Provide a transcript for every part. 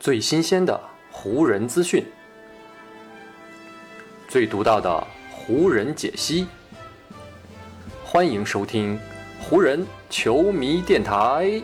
最新鲜的湖人资讯，最独到的湖人解析。欢迎收听湖人球迷电台。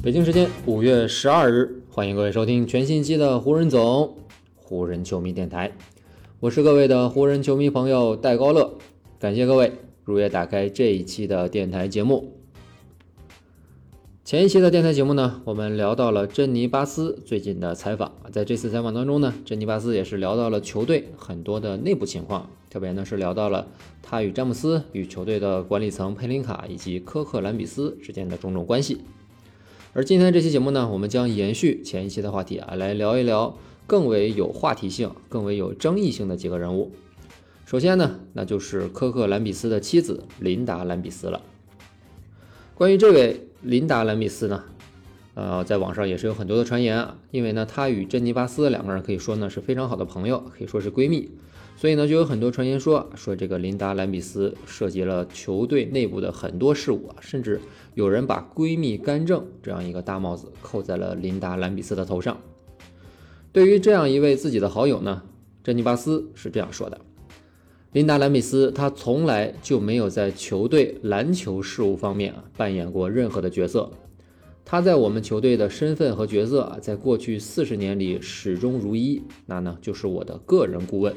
北京时间五月十二日，欢迎各位收听全新一期的湖人总湖人球迷电台。我是各位的湖人球迷朋友戴高乐，感谢各位如约打开这一期的电台节目。前一期的电台节目呢，我们聊到了珍妮巴斯最近的采访，在这次采访当中呢，珍妮巴斯也是聊到了球队很多的内部情况，特别呢是聊到了他与詹姆斯、与球队的管理层佩林卡以及科克兰比斯之间的种种关系。而今天这期节目呢，我们将延续前一期的话题啊，来聊一聊更为有话题性、更为有争议性的几个人物。首先呢，那就是科克兰比斯的妻子琳达兰比斯了。关于这位琳达兰比斯呢，呃，在网上也是有很多的传言啊，因为呢，她与珍妮巴斯两个人可以说呢是非常好的朋友，可以说是闺蜜，所以呢，就有很多传言说说这个琳达兰比斯涉及了球队内部的很多事务啊，甚至有人把闺蜜干政这样一个大帽子扣在了琳达兰比斯的头上。对于这样一位自己的好友呢，珍妮巴斯是这样说的。琳达·兰比斯，她从来就没有在球队篮球事务方面啊扮演过任何的角色。她在我们球队的身份和角色啊，在过去四十年里始终如一，那呢就是我的个人顾问。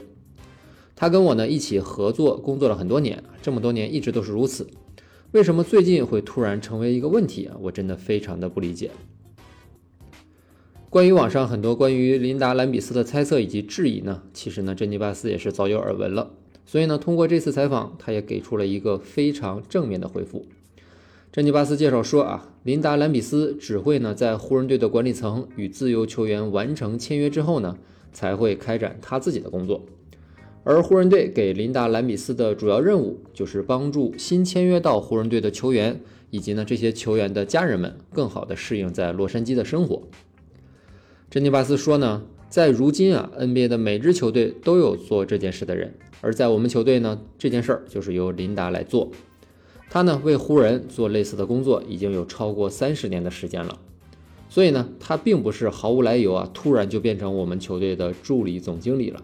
他跟我呢一起合作工作了很多年，这么多年一直都是如此。为什么最近会突然成为一个问题啊？我真的非常的不理解。关于网上很多关于琳达·兰比斯的猜测以及质疑呢，其实呢，珍妮·巴斯也是早有耳闻了。所以呢，通过这次采访，他也给出了一个非常正面的回复。珍妮巴斯介绍说啊，琳达兰比斯只会呢在湖人队的管理层与自由球员完成签约之后呢，才会开展他自己的工作。而湖人队给琳达兰比斯的主要任务就是帮助新签约到湖人队的球员以及呢这些球员的家人们更好的适应在洛杉矶的生活。珍妮巴斯说呢。在如今啊，NBA 的每支球队都有做这件事的人，而在我们球队呢，这件事儿就是由琳达来做。他呢为湖人做类似的工作已经有超过三十年的时间了，所以呢，他并不是毫无来由啊，突然就变成我们球队的助理总经理了。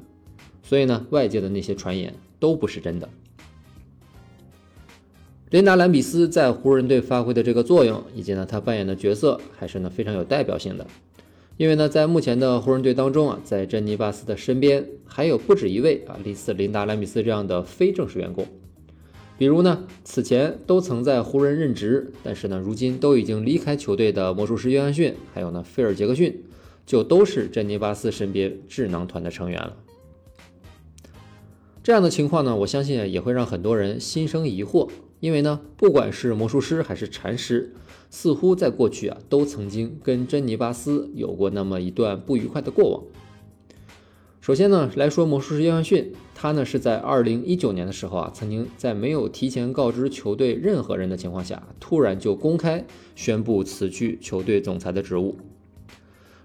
所以呢，外界的那些传言都不是真的。琳达兰比斯在湖人队发挥的这个作用，以及呢他扮演的角色，还是呢非常有代表性的。因为呢，在目前的湖人队当中啊，在珍妮巴斯的身边还有不止一位啊，类似琳达兰米斯这样的非正式员工。比如呢，此前都曾在湖人任职，但是呢，如今都已经离开球队的魔术师约翰逊，还有呢，菲尔杰克逊，就都是珍妮巴斯身边智囊团的成员了。这样的情况呢，我相信也会让很多人心生疑惑，因为呢，不管是魔术师还是禅师。似乎在过去啊，都曾经跟珍妮巴斯有过那么一段不愉快的过往。首先呢，来说魔术师约翰逊，他呢是在二零一九年的时候啊，曾经在没有提前告知球队任何人的情况下，突然就公开宣布辞去球队总裁的职务。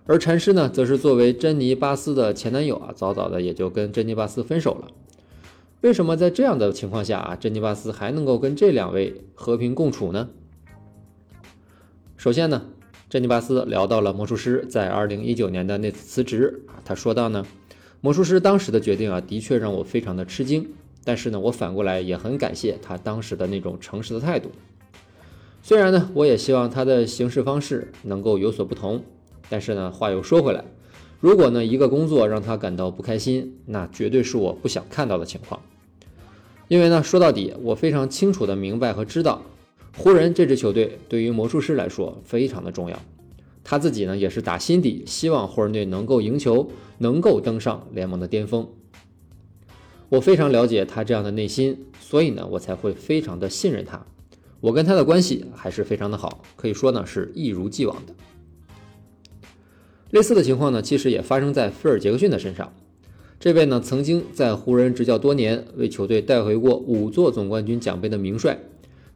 而禅师呢，则是作为珍妮巴斯的前男友啊，早早的也就跟珍妮巴斯分手了。为什么在这样的情况下啊，珍妮巴斯还能够跟这两位和平共处呢？首先呢，珍妮巴斯聊到了魔术师在二零一九年的那次辞职啊，他说到呢，魔术师当时的决定啊，的确让我非常的吃惊，但是呢，我反过来也很感谢他当时的那种诚实的态度。虽然呢，我也希望他的行事方式能够有所不同，但是呢，话又说回来，如果呢一个工作让他感到不开心，那绝对是我不想看到的情况。因为呢，说到底，我非常清楚的明白和知道。湖人这支球队对于魔术师来说非常的重要，他自己呢也是打心底希望湖人队能够赢球，能够登上联盟的巅峰。我非常了解他这样的内心，所以呢我才会非常的信任他。我跟他的关系还是非常的好，可以说呢是一如既往的。类似的情况呢其实也发生在菲尔杰克逊的身上，这位呢曾经在湖人执教多年，为球队带回过五座总冠军奖杯的名帅。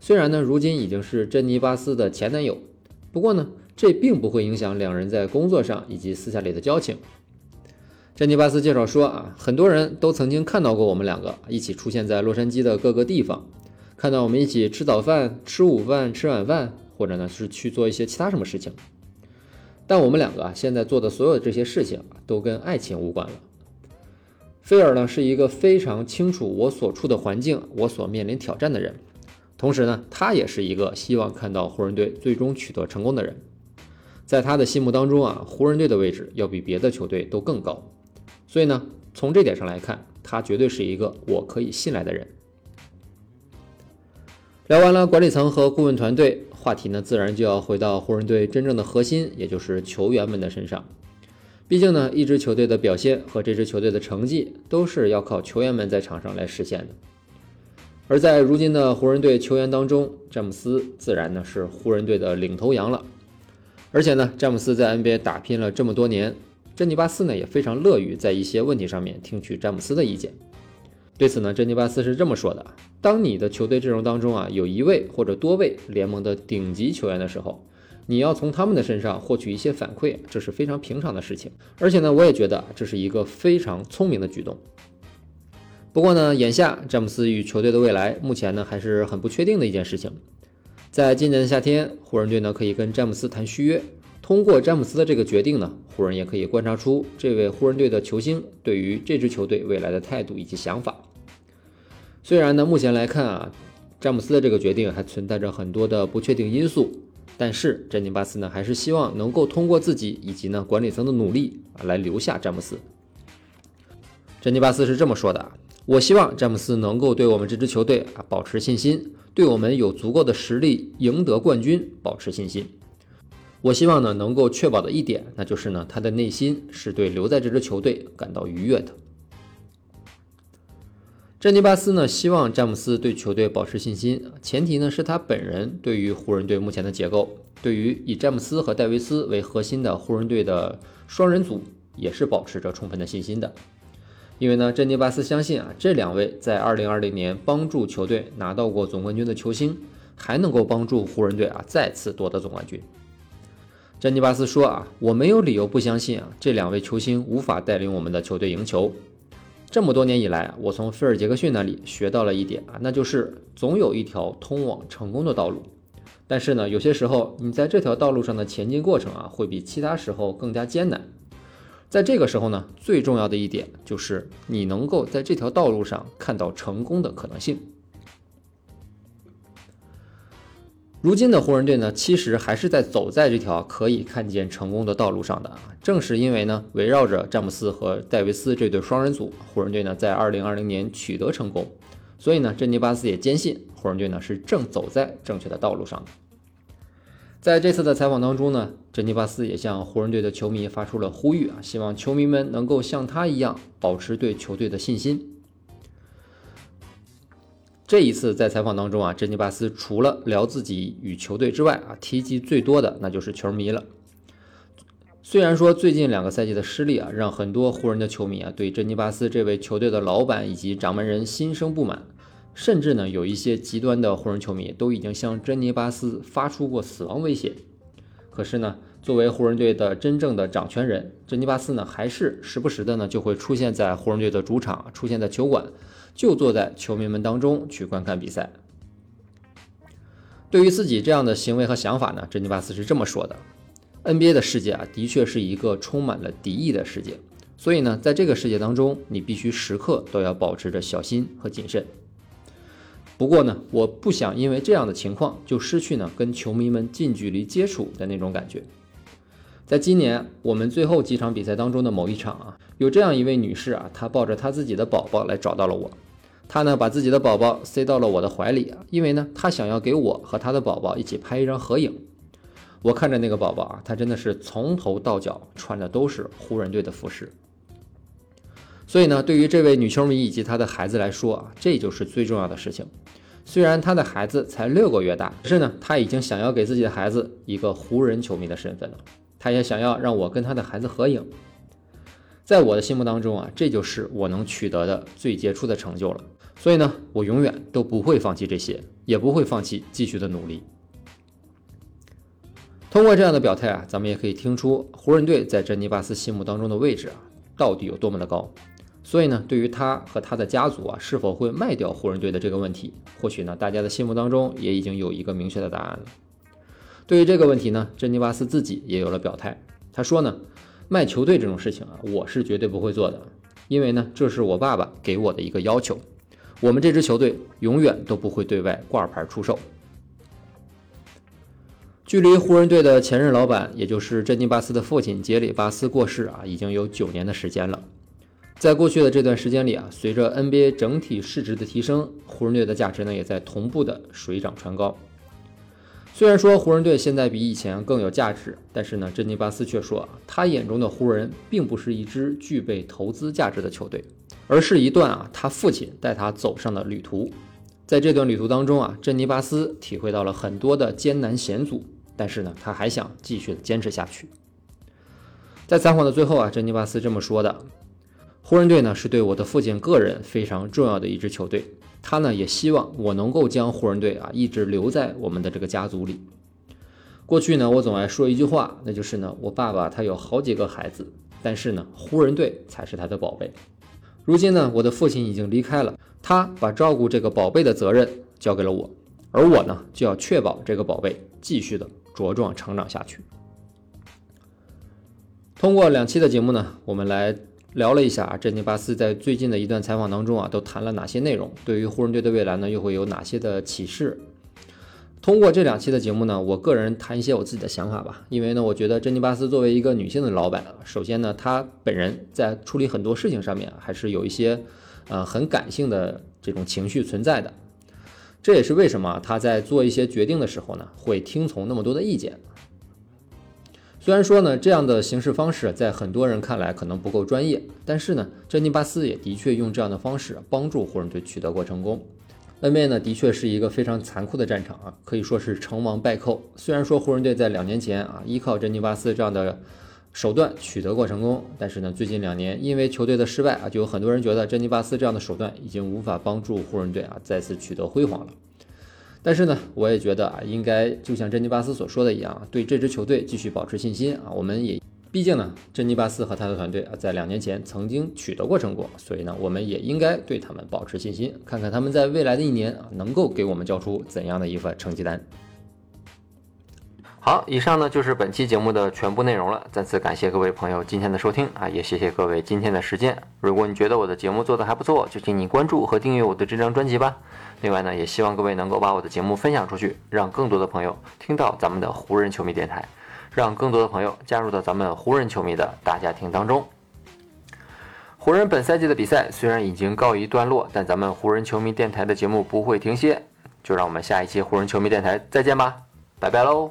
虽然呢，如今已经是珍妮巴斯的前男友，不过呢，这并不会影响两人在工作上以及私下里的交情。珍妮巴斯介绍说啊，很多人都曾经看到过我们两个一起出现在洛杉矶的各个地方，看到我们一起吃早饭、吃午饭、吃晚饭，或者呢是去做一些其他什么事情。但我们两个啊，现在做的所有的这些事情，都跟爱情无关了。菲尔呢是一个非常清楚我所处的环境，我所面临挑战的人，同时呢，他也是一个希望看到湖人队最终取得成功的人。在他的心目当中啊，湖人队的位置要比别的球队都更高，所以呢，从这点上来看，他绝对是一个我可以信赖的人。聊完了管理层和顾问团队，话题呢自然就要回到湖人队真正的核心，也就是球员们的身上。毕竟呢，一支球队的表现和这支球队的成绩都是要靠球员们在场上来实现的。而在如今的湖人队球员当中，詹姆斯自然呢是湖人队的领头羊了。而且呢，詹姆斯在 NBA 打拼了这么多年，珍妮巴斯呢也非常乐于在一些问题上面听取詹姆斯的意见。对此呢，珍妮巴斯是这么说的：当你的球队阵容当中啊有一位或者多位联盟的顶级球员的时候，你要从他们的身上获取一些反馈，这是非常平常的事情。而且呢，我也觉得这是一个非常聪明的举动。不过呢，眼下詹姆斯与球队的未来目前呢还是很不确定的一件事情。在今年的夏天，湖人队呢可以跟詹姆斯谈续约。通过詹姆斯的这个决定呢，湖人也可以观察出这位湖人队的球星对于这支球队未来的态度以及想法。虽然呢，目前来看啊，詹姆斯的这个决定还存在着很多的不确定因素，但是詹尼巴斯呢，还是希望能够通过自己以及呢管理层的努力啊，来留下詹姆斯。詹尼巴斯是这么说的啊：“我希望詹姆斯能够对我们这支球队啊保持信心，对我们有足够的实力赢得冠军保持信心。我希望呢能够确保的一点，那就是呢他的内心是对留在这支球队感到愉悦的。”珍妮巴斯呢，希望詹姆斯对球队保持信心，前提呢是他本人对于湖人队目前的结构，对于以詹姆斯和戴维斯为核心的湖人队的双人组，也是保持着充分的信心的。因为呢，珍妮巴斯相信啊，这两位在2020年帮助球队拿到过总冠军的球星，还能够帮助湖人队啊再次夺得总冠军。珍妮巴斯说啊，我没有理由不相信啊，这两位球星无法带领我们的球队赢球。这么多年以来啊，我从菲尔杰克逊那里学到了一点啊，那就是总有一条通往成功的道路。但是呢，有些时候你在这条道路上的前进过程啊，会比其他时候更加艰难。在这个时候呢，最重要的一点就是你能够在这条道路上看到成功的可能性。如今的湖人队呢，其实还是在走在这条可以看见成功的道路上的啊。正是因为呢，围绕着詹姆斯和戴维斯这对双人组，湖人队呢在2020年取得成功，所以呢，珍妮巴斯也坚信湖人队呢是正走在正确的道路上的。在这次的采访当中呢，珍妮巴斯也向湖人队的球迷发出了呼吁啊，希望球迷们能够像他一样保持对球队的信心。这一次在采访当中啊，珍妮巴斯除了聊自己与球队之外啊，提及最多的那就是球迷了。虽然说最近两个赛季的失利啊，让很多湖人的球迷啊对珍妮巴斯这位球队的老板以及掌门人心生不满，甚至呢有一些极端的湖人球迷都已经向珍妮巴斯发出过死亡威胁。可是呢，作为湖人队的真正的掌权人，珍妮巴斯呢还是时不时的呢就会出现在湖人队的主场，出现在球馆。就坐在球迷们当中去观看比赛。对于自己这样的行为和想法呢，珍妮巴斯是这么说的：“NBA 的世界啊，的确是一个充满了敌意的世界。所以呢，在这个世界当中，你必须时刻都要保持着小心和谨慎。不过呢，我不想因为这样的情况就失去呢跟球迷们近距离接触的那种感觉。在今年我们最后几场比赛当中的某一场啊，有这样一位女士啊，她抱着她自己的宝宝来找到了我。”他呢，把自己的宝宝塞到了我的怀里啊，因为呢，他想要给我和他的宝宝一起拍一张合影。我看着那个宝宝啊，他真的是从头到脚穿的都是湖人队的服饰。所以呢，对于这位女球迷以及她的孩子来说啊，这就是最重要的事情。虽然她的孩子才六个月大，可是呢，她已经想要给自己的孩子一个湖人球迷的身份了。她也想要让我跟她的孩子合影。在我的心目当中啊，这就是我能取得的最杰出的成就了。所以呢，我永远都不会放弃这些，也不会放弃继续的努力。通过这样的表态啊，咱们也可以听出湖人队在珍妮巴斯心目当中的位置啊，到底有多么的高。所以呢，对于他和他的家族啊是否会卖掉湖人队的这个问题，或许呢大家的心目当中也已经有一个明确的答案了。对于这个问题呢，珍妮巴斯自己也有了表态。他说呢，卖球队这种事情啊，我是绝对不会做的，因为呢，这是我爸爸给我的一个要求。我们这支球队永远都不会对外挂牌出售。距离湖人队的前任老板，也就是珍妮巴斯的父亲杰里巴斯过世啊，已经有九年的时间了。在过去的这段时间里啊，随着 NBA 整体市值的提升，湖人队的价值呢也在同步的水涨船高。虽然说湖人队现在比以前更有价值，但是呢，珍妮巴斯却说啊，他眼中的湖人并不是一支具备投资价值的球队，而是一段啊他父亲带他走上的旅途。在这段旅途当中啊，珍妮巴斯体会到了很多的艰难险阻，但是呢，他还想继续的坚持下去。在采访的最后啊，珍妮巴斯这么说的。湖人队呢是对我的父亲个人非常重要的一支球队，他呢也希望我能够将湖人队啊一直留在我们的这个家族里。过去呢我总爱说一句话，那就是呢我爸爸他有好几个孩子，但是呢湖人队才是他的宝贝。如今呢我的父亲已经离开了，他把照顾这个宝贝的责任交给了我，而我呢就要确保这个宝贝继续的茁壮成长下去。通过两期的节目呢，我们来。聊了一下啊，珍妮巴斯在最近的一段采访当中啊，都谈了哪些内容？对于湖人队的未来呢，又会有哪些的启示？通过这两期的节目呢，我个人谈一些我自己的想法吧。因为呢，我觉得珍妮巴斯作为一个女性的老板，首先呢，她本人在处理很多事情上面还是有一些呃很感性的这种情绪存在的。这也是为什么她在做一些决定的时候呢，会听从那么多的意见。虽然说呢，这样的行事方式在很多人看来可能不够专业，但是呢，珍妮巴斯也的确用这样的方式帮助湖人队取得过成功。NBA 呢，的确是一个非常残酷的战场啊，可以说是成王败寇。虽然说湖人队在两年前啊，依靠珍妮巴斯这样的手段取得过成功，但是呢，最近两年因为球队的失败啊，就有很多人觉得珍妮巴斯这样的手段已经无法帮助湖人队啊再次取得辉煌了。但是呢，我也觉得啊，应该就像珍妮巴斯所说的一样，对这支球队继续保持信心啊。我们也毕竟呢，珍妮巴斯和他的团队啊，在两年前曾经取得过成果，所以呢，我们也应该对他们保持信心，看看他们在未来的一年啊，能够给我们交出怎样的一份成绩单。好，以上呢就是本期节目的全部内容了。再次感谢各位朋友今天的收听啊，也谢谢各位今天的时间。如果你觉得我的节目做的还不错，就请你关注和订阅我的这张专辑吧。另外呢，也希望各位能够把我的节目分享出去，让更多的朋友听到咱们的湖人球迷电台，让更多的朋友加入到咱们湖人球迷的大家庭当中。湖人本赛季的比赛虽然已经告一段落，但咱们湖人球迷电台的节目不会停歇。就让我们下一期湖人球迷电台再见吧，拜拜喽。